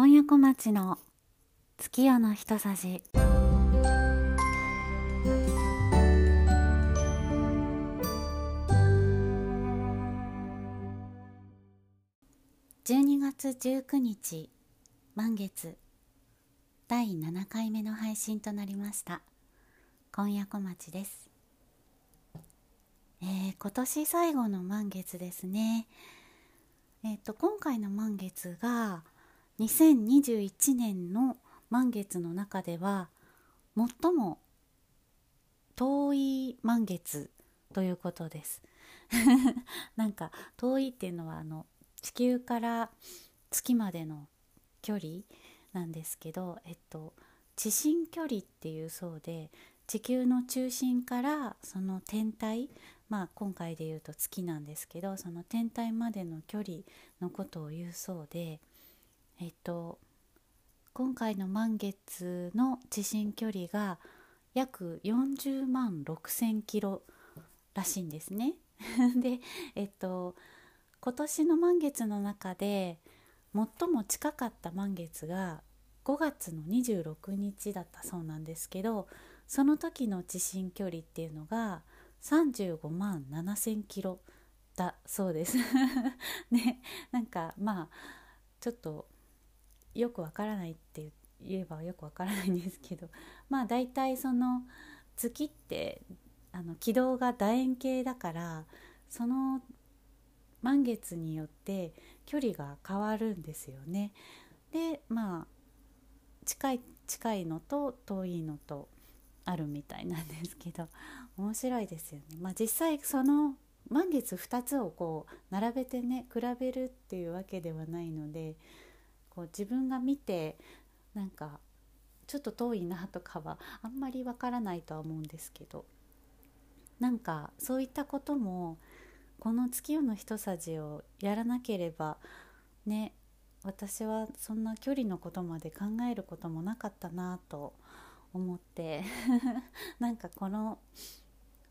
今夜小町の月夜の一さじ。12月19日満月。第7回目の配信となりました。今夜小町です。えー、今年最後の満月ですね。えっ、と今回の満月が2021年の満月の中では最も遠い満月ということです。なんか遠いっていうのはあの地球から月までの距離なんですけど、えっと、地心距離っていうそうで地球の中心からその天体まあ今回で言うと月なんですけどその天体までの距離のことを言うそうでえっと今回の満月の地震距離が約40万6,000キロらしいんですね。でえっと今年の満月の中で最も近かった満月が5月の26日だったそうなんですけどその時の地震距離っていうのが35万7,000キロだそうです。ねなんかまあちょっとよくわからないって言えばよくわからないんですけど まあ大体その月ってあの軌道が楕円形だからその満月によって距離が変わるんですよね。でまあ近い近いのと遠いのとあるみたいなんですけど面白いですよね。まあ、実際その満月2つをこう並べてね比べるっていうわけではないのでこう自分が見てなんかちょっと遠いなとかはあんまりわからないとは思うんですけどなんかそういったこともこの月夜の一さじをやらなければね私はそんな距離のことまで考えることもなかったなと思って なんかこの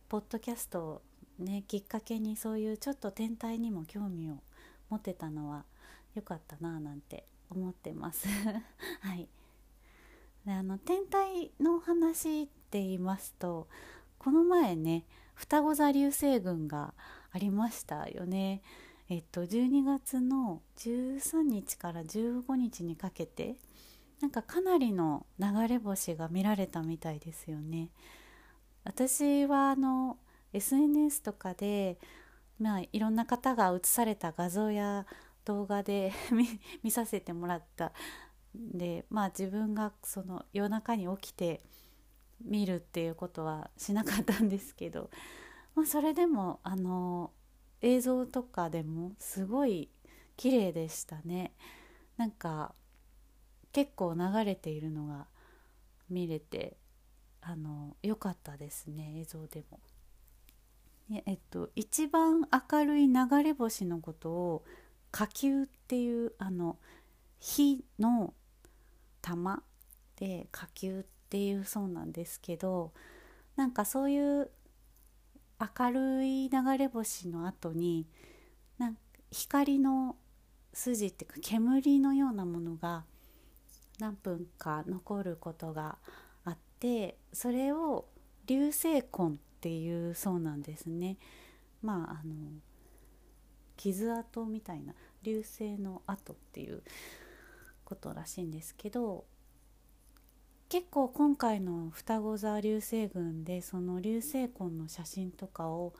ポッドキャストをねきっかけにそういうちょっと天体にも興味を持てたのは良かったななんて思ってます。はい。であの天体の話って言いますとこの前ね双子座流星群がありましたよね。えっと12月の13日から15日にかけてなんかかなりの流れ星が見られたみたいですよね。私はあの SNS とかで、まあ、いろんな方が写された画像や動画で 見させてもらったでまあ自分がその夜中に起きて見るっていうことはしなかったんですけど、まあ、それでもあの映像とかでもすごい綺麗でしたね。なんか結構流れているのが見れてあの良かったですね映像でも。えっと一番明るい流れ星のことを火球っていうあの火の玉で火球っていうそうなんですけどなんかそういう明るい流れ星の後になんか光の筋っていうか煙のようなものが何分か残ることがあってそれを流星痕っていうそうなんですね。まああの傷跡みたいな流星の跡っていうことらしいんですけど結構今回の双子座流星群でその流星痕の写真とかを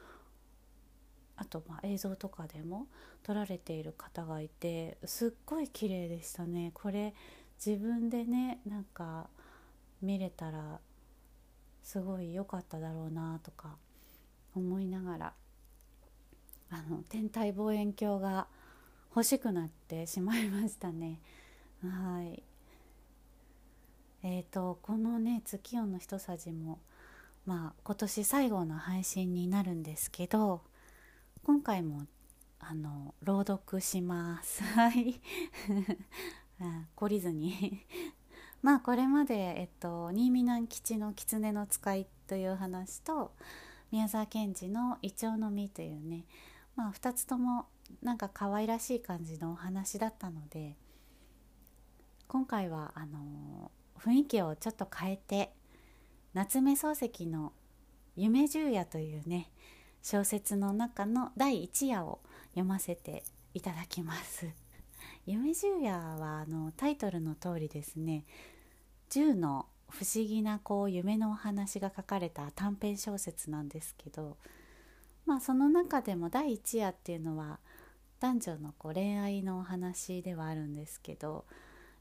あとま映像とかでも撮られている方がいてすっごい綺麗でしたね。これ自分でねなんか見れたらすごい良かっただろうなとか思いながらあの天体望遠鏡が欲しくなってしまいましたね。はいえーと、このね月夜の一さじもまあ今年最後の配信になるんですけど今回もあの朗読します。はい懲りずに まあこれまで、えっと、新見南吉の狐の使いという話と宮沢賢治のイチョウの実というね、まあ、2つともなんか可愛らしい感じのお話だったので今回はあの雰囲気をちょっと変えて夏目漱石の「夢十夜」というね小説の中の第1夜を読ませていただきます。夢十夜はあのタイトルの通りですね10の不思議なこう夢のお話が書かれた短編小説なんですけどまあその中でも第1夜っていうのは男女のこう恋愛のお話ではあるんですけど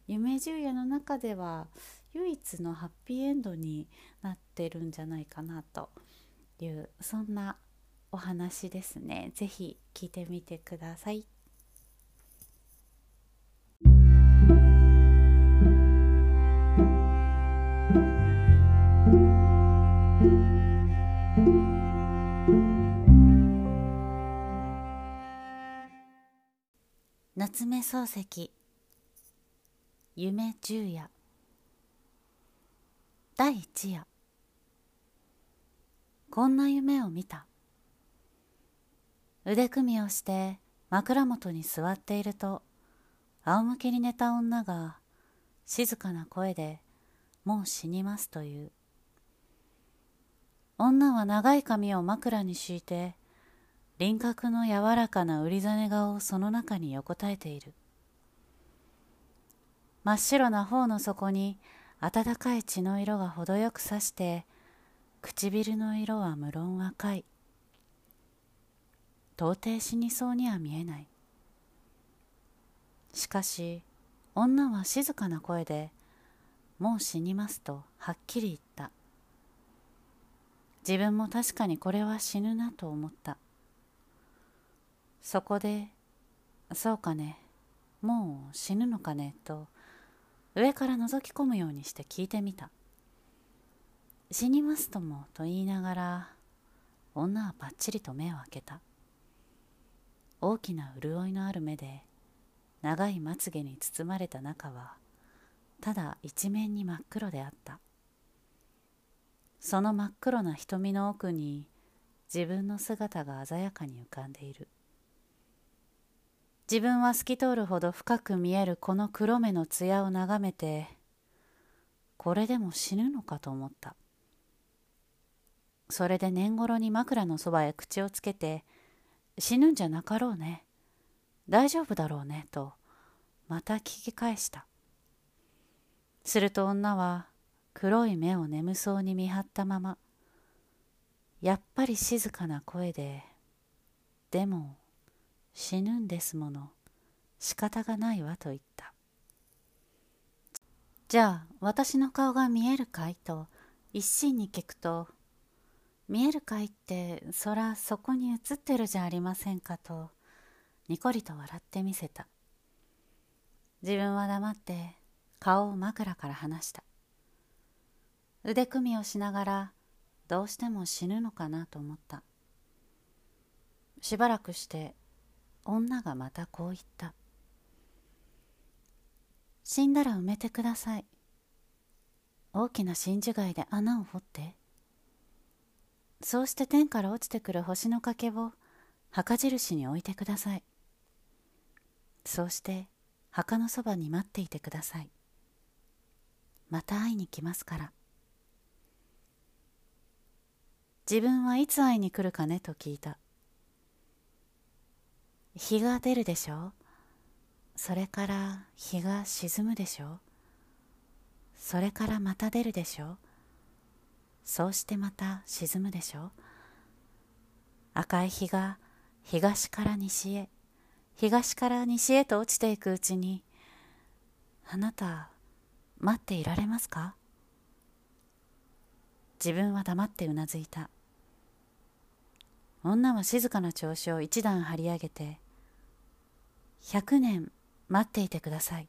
夢十夜の中では唯一のハッピーエンドになってるんじゃないかなというそんなお話ですね是非聞いてみてください。夏目漱石。夢十夜。第一夜。こんな夢を見た。腕組みをして枕元に座っていると仰向けに寝た女が静かな声で「もう死にます」という。女は長い髪を枕に敷いて輪郭の柔らかな売りざね顔をその中に横たえている。真っ白な頬の底に暖かい血の色が程よくさして唇の色は無論赤い。到底死にそうには見えない。しかし女は静かな声で「もう死にます」とはっきり言った。自分も確かにこれは死ぬなと思った。そこで「そうかねもう死ぬのかね」と上から覗き込むようにして聞いてみた「死にますとも」と言いながら女はぱっちりと目を開けた。大きな潤いのある目で長いまつげに包まれた中はただ一面に真っ黒であった。その真っ黒な瞳の奥に自分の姿が鮮やかに浮かんでいる。自分は透き通るほど深く見えるこの黒目の艶を眺めてこれでも死ぬのかと思った。それで年頃に枕のそばへ口をつけて死ぬんじゃなかろうね。大丈夫だろうねとまた聞き返した。すると女は黒い目を眠そうに見張ったままやっぱり静かな声で「でも死ぬんですもの。仕方がないわ」と言った「じゃあ私の顔が見えるかい?」と一心に聞くと「見えるかいってそらそこに映ってるじゃありませんか」とにこりと笑ってみせた。自分は黙って顔を枕から離した。腕組みをしながらどうしても死ぬのかなと思った。しばらくして女がまたこう言った。死んだら埋めてください。大きな真珠貝で穴を掘って。そうして天から落ちてくる星の欠けを墓印に置いてください。そうして墓のそばに待っていてください。また会いに来ますから。自分はいつ会いに来るかねと聞いた。日が出るでしょ？それから日が沈むでしょ？それからまた出るでしょ？そうしてまた沈むでしょ？赤い日が東から西へ東から西へと落ちていくうちにあなた待っていられますか？自分は黙ってうなずいた。女は静かな調子を一段張り上げて「100年待っていてください」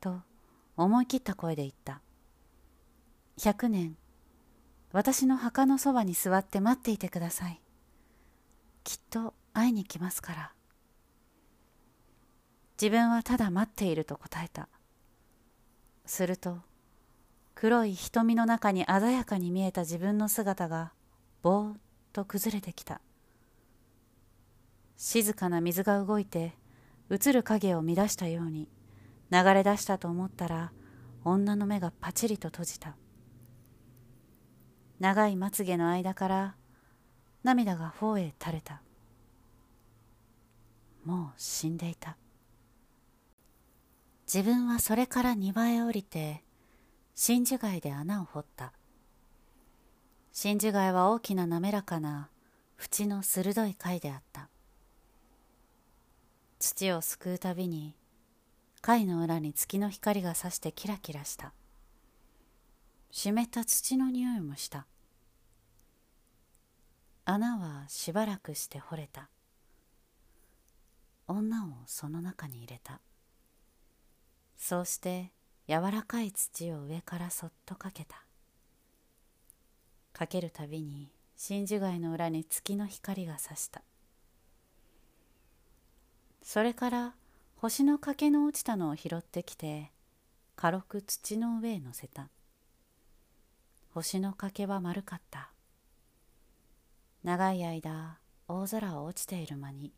と思い切った声で言った「100年私の墓のそばに座って待っていてください。きっと会いに来ますから」自分はただ待っていると答えた。すると黒い瞳の中に鮮やかに見えた自分の姿がぼーっと崩れてきた。静かな水が動いて映る影を乱したように流れ出したと思ったら女の目がパチリと閉じた。長いまつげの間から涙が頬へ垂れた。もう死んでいた。自分はそれから庭へ降りて真珠貝で穴を掘った。真珠貝は大きな滑らかな縁の鋭い貝であった。土をすくうたびに貝の裏に月の光がさしてキラキラした。湿った土の匂いもした。穴はしばらくして掘れた。女をその中に入れた。そうして柔らかい土を上からそっとかけた。かけるたびに真珠貝の裏に月の光がさした。それから星の欠けの落ちたのを拾ってきて軽く土の上へ乗せた。星の欠けは丸かった。長い間大空を落ちている間に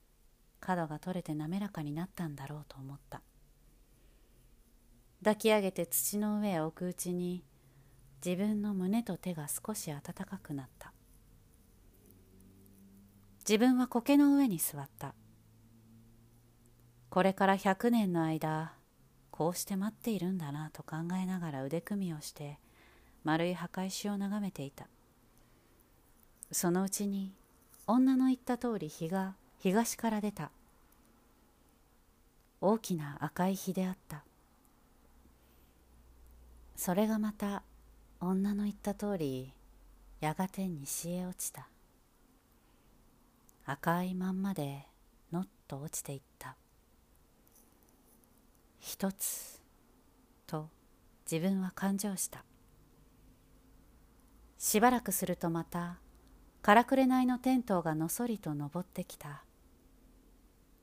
角が取れて滑らかになったんだろうと思った。抱き上げて土の上へ置くうちに自分の胸と手が少し暖かくなった。自分は苔の上に座った。これから100年の間こうして待っているんだなと考えながら腕組みをして丸い墓石を眺めていた。そのうちに女の言った通り日が東から出た。大きな赤い日であった。それがまた女の言った通りやがて西へ落ちた。赤いまんまでのっと落ちていった。一つと自分は感情した。しばらくするとまたからくれないのテントがのそりと登ってきた。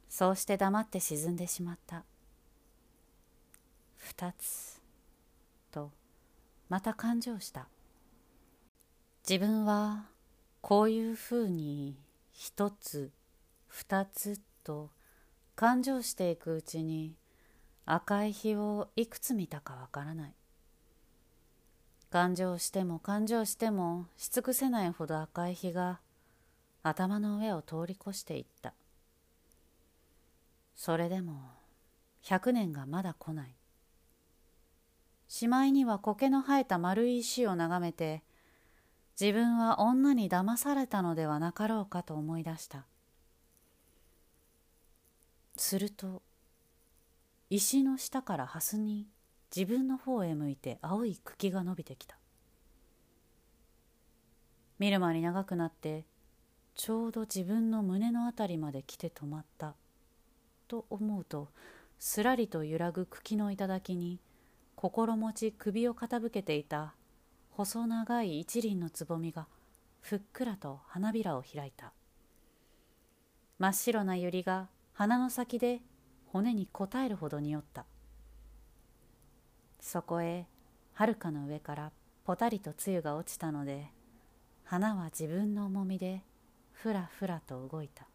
そうして黙って沈んでしまった。二つとまた感情した。自分はこういうふうに一つ二つと感情していくうちに赤い日をいくつ見たかわからない。感情しても感情してもし尽くせないほど赤い日が頭の上を通り越していった。それでも百年がまだ来ない。しまいには苔の生えた丸い石を眺めて自分は女に騙されたのではなかろうかと思い出した。すると石の下から蓮に自分の方へ向いて青い茎が伸びてきた。見る間に長くなってちょうど自分の胸のあたりまで来て止まった。と思うとすらりと揺らぐ茎の頂に心持ち首を傾けていた細長い一輪のつぼみがふっくらと花びらを開いた。真っ白な百合が鼻の先で骨に応えるほどにおった。そこへはるかの上からぽたりと露が落ちたので花は自分の重みでふらふらと動いた。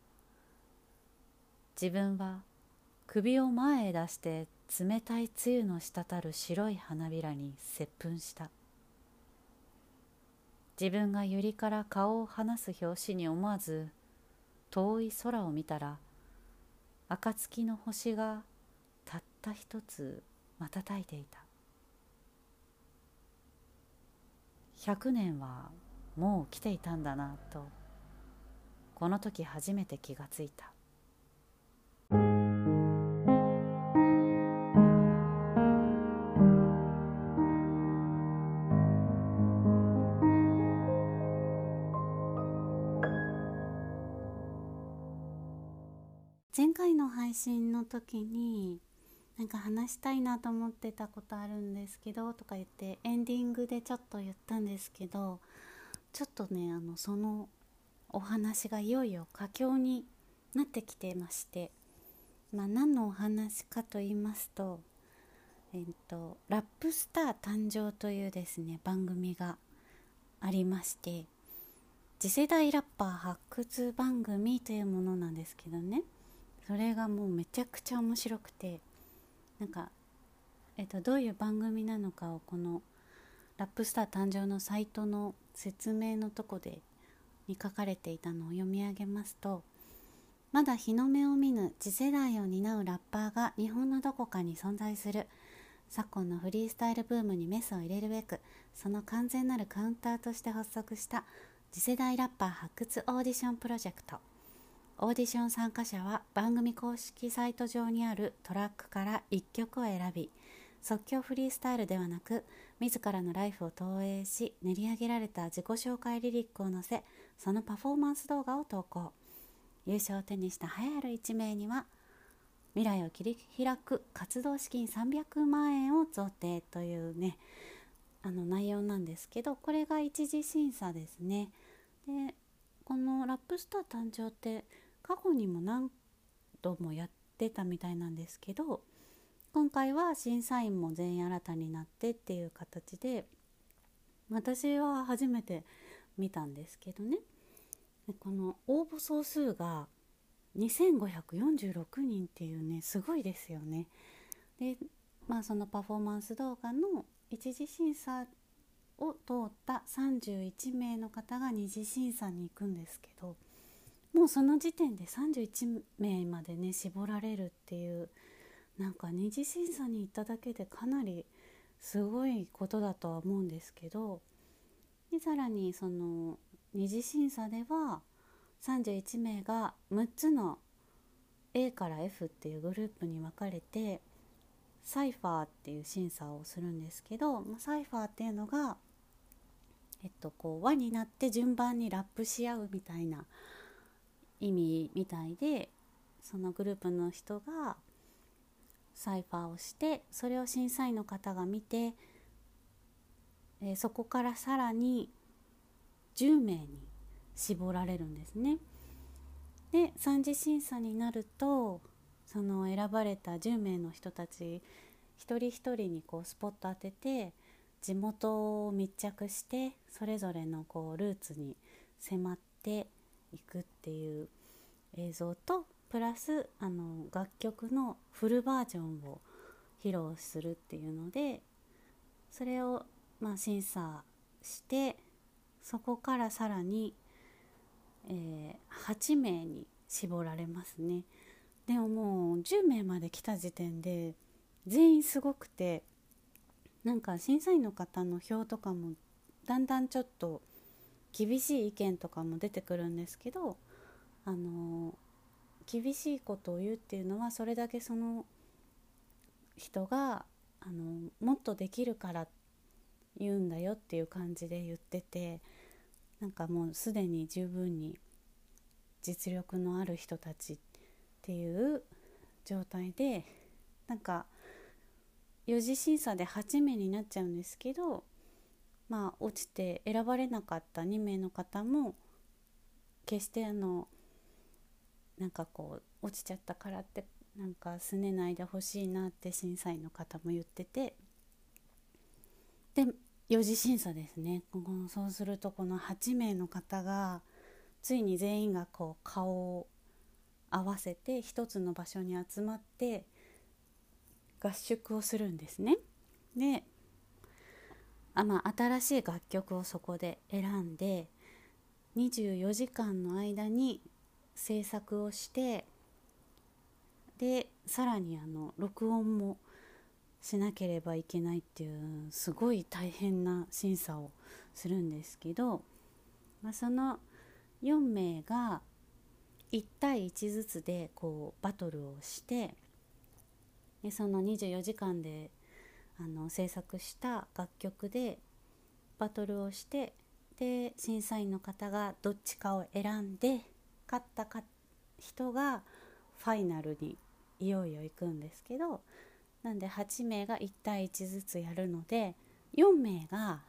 自分は首を前へ出して冷たい露の滴る白い花びらに接吻した。自分が百合から顔を離す拍子に思わず遠い空を見たら暁の星がたった一つ瞬いていた。100年はもう来ていたんだなとこの時初めて気がついた。時になんか話したいなと思ってたことあるんですけどとか言ってエンディングでちょっと言ったんですけどちょっとねあのそのお話がいよいよ佳境になってきてまして、まあ、何のお話かと言いますと,、えっと「ラップスター誕生」というですね番組がありまして次世代ラッパー発掘番組というものなんですけどね。それがもうめちゃくちゃ面白くてなんかえっと、どういう番組なのかをこのラップスター誕生のサイトの説明のとこでに書かれていたのを読み上げますとまだ日の目を見ぬ次世代を担うラッパーが日本のどこかに存在する。昨今のフリースタイルブームにメスを入れるべくその完全なるカウンターとして発足した次世代ラッパー発掘オーディションプロジェクト。オーディション参加者は番組公式サイト上にあるトラックから1曲を選び即興フリースタイルではなく自らのライフを投影し練り上げられた自己紹介リリックを載せそのパフォーマンス動画を投稿。優勝を手にした栄えある1名には未来を切り開く活動資金300万円を贈呈というねあの内容なんですけどこれが一次審査ですね。でこのラップスター誕生って過去にも何度もやってたみたいなんですけど今回は審査員も全員新たになってっていう形で私は初めて見たんですけどねこの応募総数が2546人っていうねすごいですよね。でまあそのパフォーマンス動画の一次審査を通った31名の方が二次審査に行くんですけどもうその時点で31名までね絞られるっていうなんか二次審査に行っただけでかなりすごいことだとは思うんですけどでさらにその二次審査では31名が6つの A から F っていうグループに分かれてサイファーっていう審査をするんですけど、ま、サイファーっていうのがえっとこう輪になって順番にラップし合うみたいな意味みたいでそのグループの人がサイファーをしてそれを審査員の方が見て、えー、そこからさらに10名に絞られるんですね。で3次審査になるとその選ばれた10名の人たち一人一人にこうスポット当てて地元を密着してそれぞれのこうルーツに迫っていくっていう映像とプラスあの楽曲のフルバージョンを披露するっていうのでそれをまあ審査してそこからさらにえー、8名に絞られますね。でももう10名まで来た時点で全員すごくてなんか審査員の方の表とかもだんだんちょっと厳しい意見とかも出てくるんですけどあの厳しいことを言うっていうのはそれだけその人があのもっとできるから言うんだよっていう感じで言っててなんかもうすでに十分に実力のある人たちっていう状態でなんか4次審査で8名になっちゃうんですけどまあ落ちて選ばれなかった2名の方も決してあのなんかこう落ちちゃったからってなんか拗ねないでほしいなって審査員の方も言っててで4次審査ですねそうするとこの8名の方がついに全員がこう顔を合わせて一つの場所に集まって合宿をするんですね。であ、まあ、新しい楽曲をそこで選んで24時間の間に制作をしてでさらにあの録音もしなければいけないっていうすごい大変な審査をするんですけど、まあ、その4名が1対1ずつでこうバトルをしてでその24時間であの制作した楽曲でバトルをしてで審査員の方がどっちかを選んで勝ったか人がファイナルにいよいよ行くんですけどなんで8名が1対1ずつやるので4名が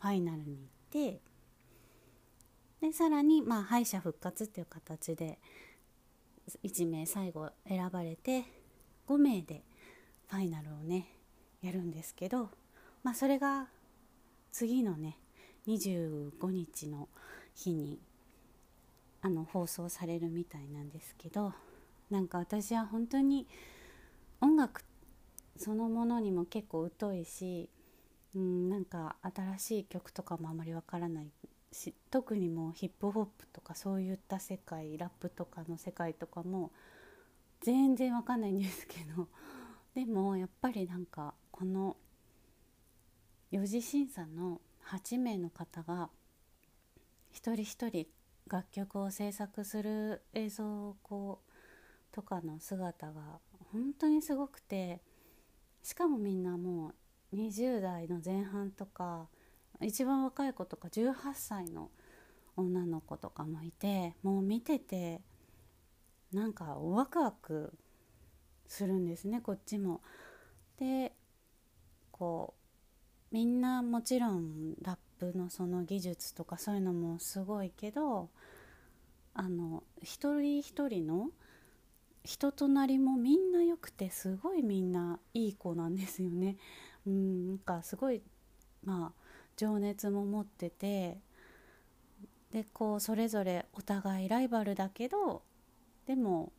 ファイナルに行ってでさらにまあ敗者復活っていう形で1名最後選ばれて5名でファイナルをねやるんですけどまあそれが次のね25日の日にあの放送されるみたいなんですけどなんか私は本当に音楽そのものにも結構疎いし、うん、なんか新しい曲とかもあまりわからないし特にもうヒップホップとかそういった世界ラップとかの世界とかも全然わかんないんですけどでもやっぱりなんかこの4次審査の8名の方が一人一人楽曲を制作する映像こうとかの姿が本当にすごくてしかもみんなもう20代の前半とか一番若い子とか18歳の女の子とかもいてもう見ててなんかワクワクするんですねこっちも。でこうみんなもちろんラップのその技術とかそういうのもすごいけどあの一人一人の人となりもみんな良くてすごいみんないい子なんですよね。うんなんかすごいまあ情熱も持っててでこうそれぞれお互いライバルだけどでも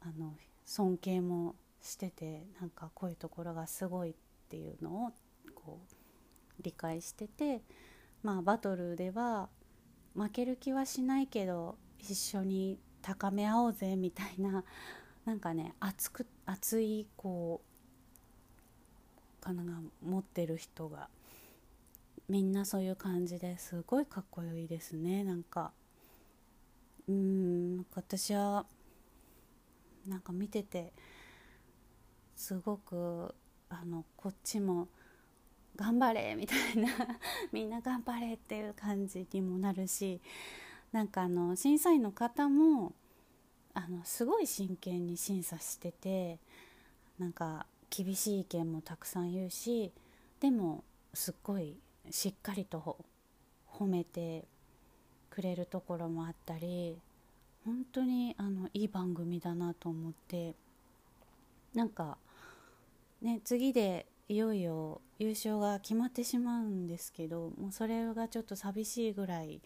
あの尊敬もしててなんかこういうところがすごいっていうのをこう理解しててまあバトルでは負ける気はしないけど一緒に高め合おうぜみたいななんかね熱く熱いこうかなが持ってる人がみんなそういう感じですごいかっこいいですね。なんかうん私はなんか見ててすごくあのこっちも頑張れみたいな みんな頑張れっていう感じにもなるしなんかあの審査員の方もあのすごい真剣に審査しててなんか厳しい意見もたくさん言うしでもすっごいしっかりと褒めてくれるところもあったり本当にあのいい番組だなと思ってなんかね次でいよいよ優勝が決まってしまうんですけどもうそれがちょっと寂しいぐらい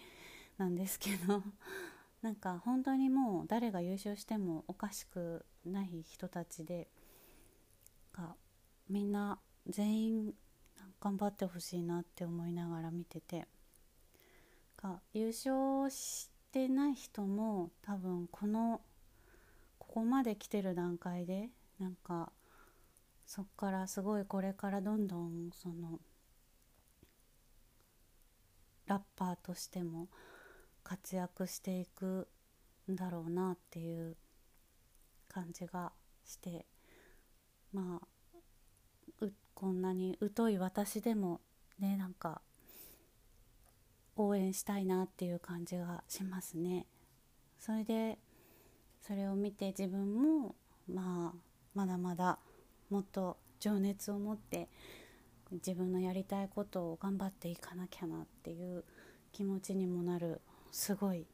なんですけど なんか本当にもう誰が優勝してもおかしくない人たちでがみんな全員頑張ってほしいなって思いながら見ててが優勝してない人も多分このここまで来てる段階でなんかそっからすごいこれからどんどんそのラッパーとしても活躍していくんだろうなっていう感じがしてまあこんなに疎い私でもねなんか応援したいなっていう感じがしますね。それでそれを見て自分もまあまだまだもっと情熱を持って自分のやりたいことを頑張っていかなきゃなっていう気持ちにもなるすごい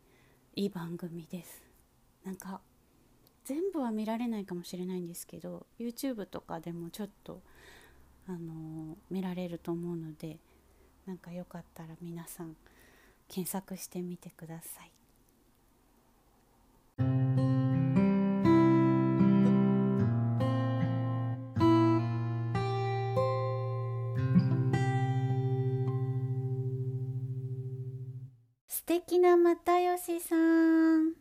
いい番組です。なんか全部は見られないかもしれないんですけど YouTube とかでもちょっとあの見られると思うのでなんかよかったら皆さん検索してみてください。又吉さん。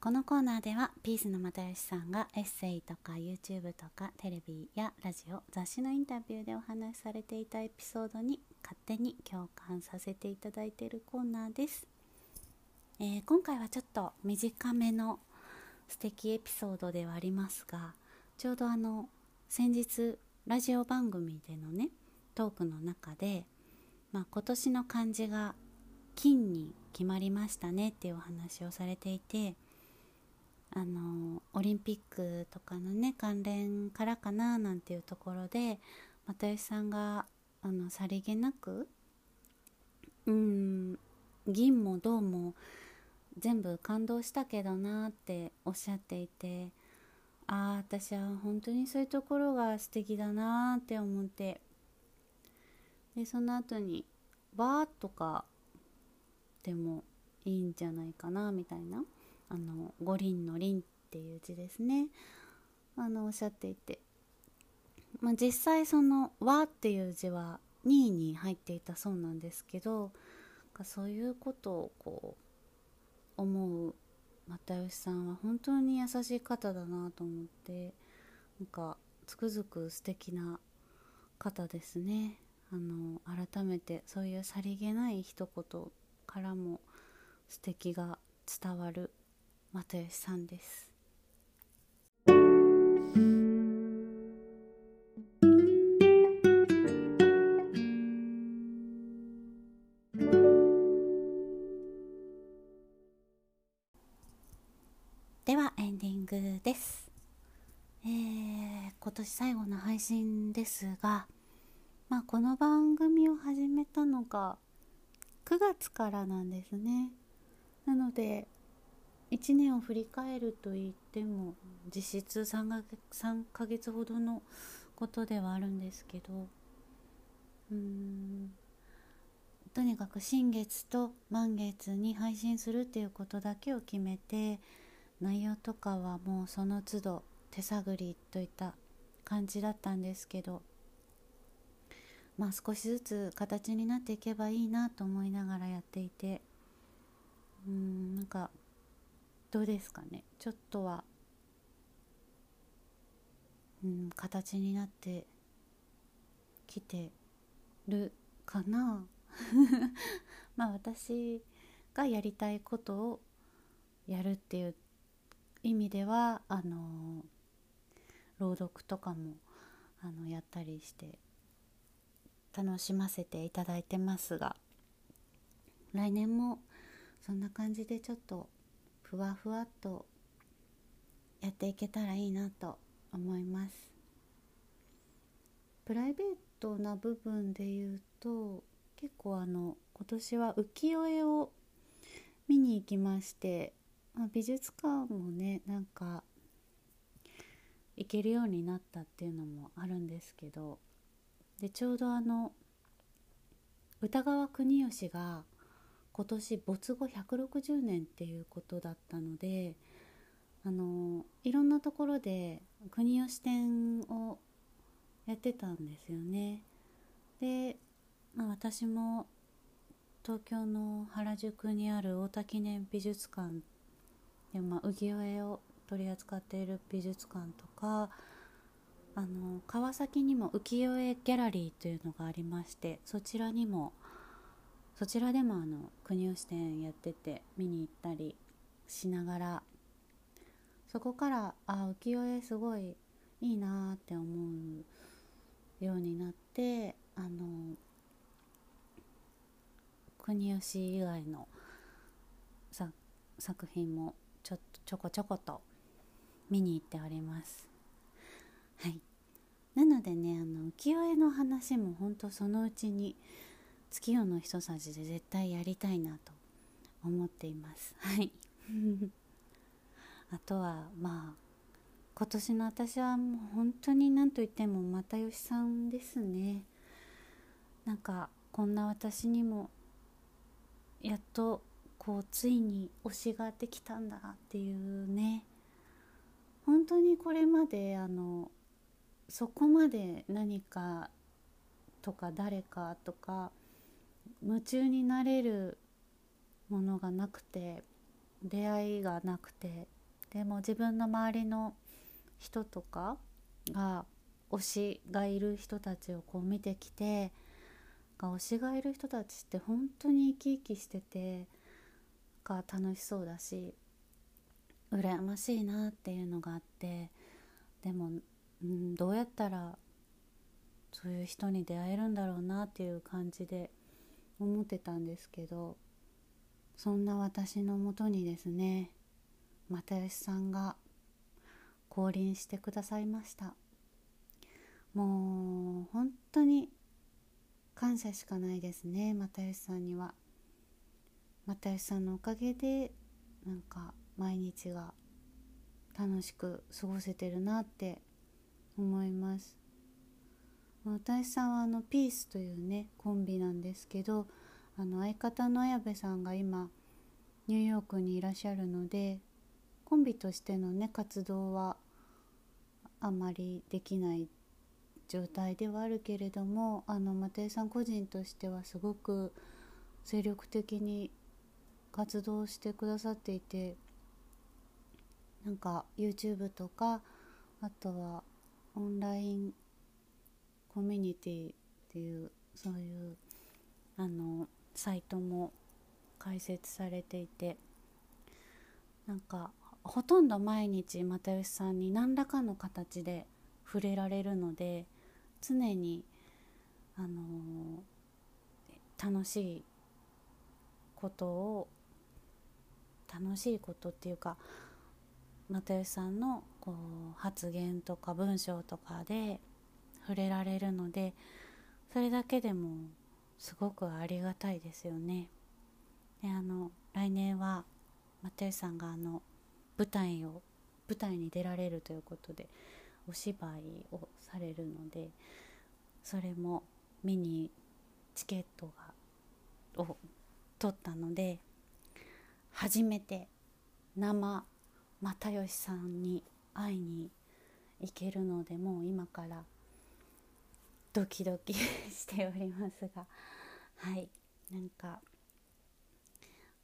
このコーナーではピースの又吉さんがエッセイとか YouTube とかテレビやラジオ雑誌のインタビューでお話しされていたエピソードに勝手に共感させていただいているコーナーです、えー、今回はちょっと短めの素敵エピソードではありますがちょうどあの先日ラジオ番組でのねトークの中で、まあ、今年の漢字が金に決まりましたねっていうお話をされていてあのオリンピックとかのね関連からかななんていうところで又吉さんがあのさりげなくうん銀も銅も全部感動したけどなっておっしゃっていてああ私は本当にそういうところが素敵だなって思って。でその後にバーとかってもいいんじゃないかなみたいな。あの五輪の輪っていう字ですね。あのおっしゃっていて、まあ、実際その「和」っていう字は2位に入っていたそうなんですけどそういうことをこう思う又吉さんは本当に優しい方だなと思ってなんかつくづく素敵な方ですね。あの改めてそういうさりげない一言からも素敵が伝わる又吉さんです。信ですがまあこの番組を始めたのが9月からなんですね。なので1年を振り返ると言っても実質3か ,3 ヶ月ほどのことではあるんですけどうーんとにかく新月と満月に配信するっていうことだけを決めて内容とかはもうその都度手探りといった感じだったんですけどまあ少しずつ形になっていけばいいなと思いながらやっていてうんなんかどうですかね？ちょっとはうん形になってきてるかな？まあ私がやりたいことをやるっていう意味ではあの朗読とかもあのやったりして楽しませていただいてますが来年もそんな感じでちょっとふわふわっとやっていけたらいいなと思います。プライベートな部分で言うと結構あの今年は浮世絵を見に行きまして、まあ、美術館もねなんか行けるようになったっていうのもあるんですけどでちょうどあの歌川国芳が今年没後160年っていうことだったのであのいろんなところで国吉展をやってたんですよね。で、まあ、私も東京の原宿にある太田記念美術館で、まあ、浮世絵を取り扱っている美術館とかあの川崎にも浮世絵ギャラリーというのがありましてそちらにもそちらでもあの国吉展やってて見に行ったりしながらそこからあ浮世絵すごいいいなって思うようになってあの国吉以外の作品もちょちょこちょこと見に行っております。はい。なのでねあの浮世絵の話も本当そのうちに月夜の一さじで絶対やりたいなと思っています。はい。あとはまあ今年の私はもう本当に何と言っても又吉さんですね。なんかこんな私にもやっとこうついに推しができたんだっていうね。本当にこれまであのそこまで何かとか誰かとか夢中になれるものがなくて出会いがなくてでも自分の周りの人とかが推しがいる人たちをこう見てきて推しがいる人たちって本当に生き生きしててが楽しそうだし羨ましいなっていうのがあってでも、うん、どうやったらそういう人に出会えるんだろうなっていう感じで思ってたんですけどそんな私のもとにですね又吉さんが降臨してくださいました。もう本当に感謝しかないですね又吉さんには。又吉さんのおかげでなんか毎日が楽しく過ごせてるなって思います。私さんはあのピースというねコンビなんですけどあの相方の綾部さんが今ニューヨークにいらっしゃるのでコンビとしてのね活動はあまりできない状態ではあるけれどもあの又江さん個人としてはすごく精力的に活動してくださっていてなんか YouTube とかあとはオンラインコミュニティっていうそういうあのサイトも開設されていてなんかほとんど毎日又吉さんに何らかの形で触れられるので常にあの楽しいことを楽しいことっていうか又吉さんのこう発言とか文章とかで触れられるのでそれだけでもすごくありがたいですよね。であの来年は又吉さんがあの舞台を舞台に出られるということでお芝居をされるのでそれも見にチケットがを取ったので初めて生又吉さんに会いに行けるのでもう今からドキドキしておりますがはい。なんか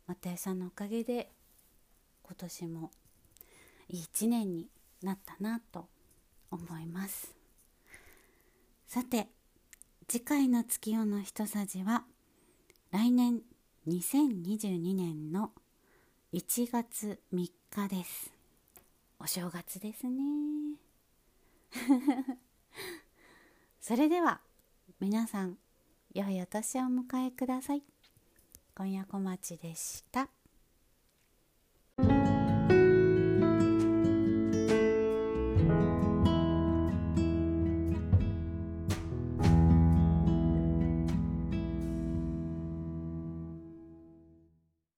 又吉さんのおかげで今年もいい一年になったなと思います。さて次回の月夜の一さじは来年2022年の1月3日です。お正月ですね。それでは皆さん良いお年をお迎えください。今夜小町でした。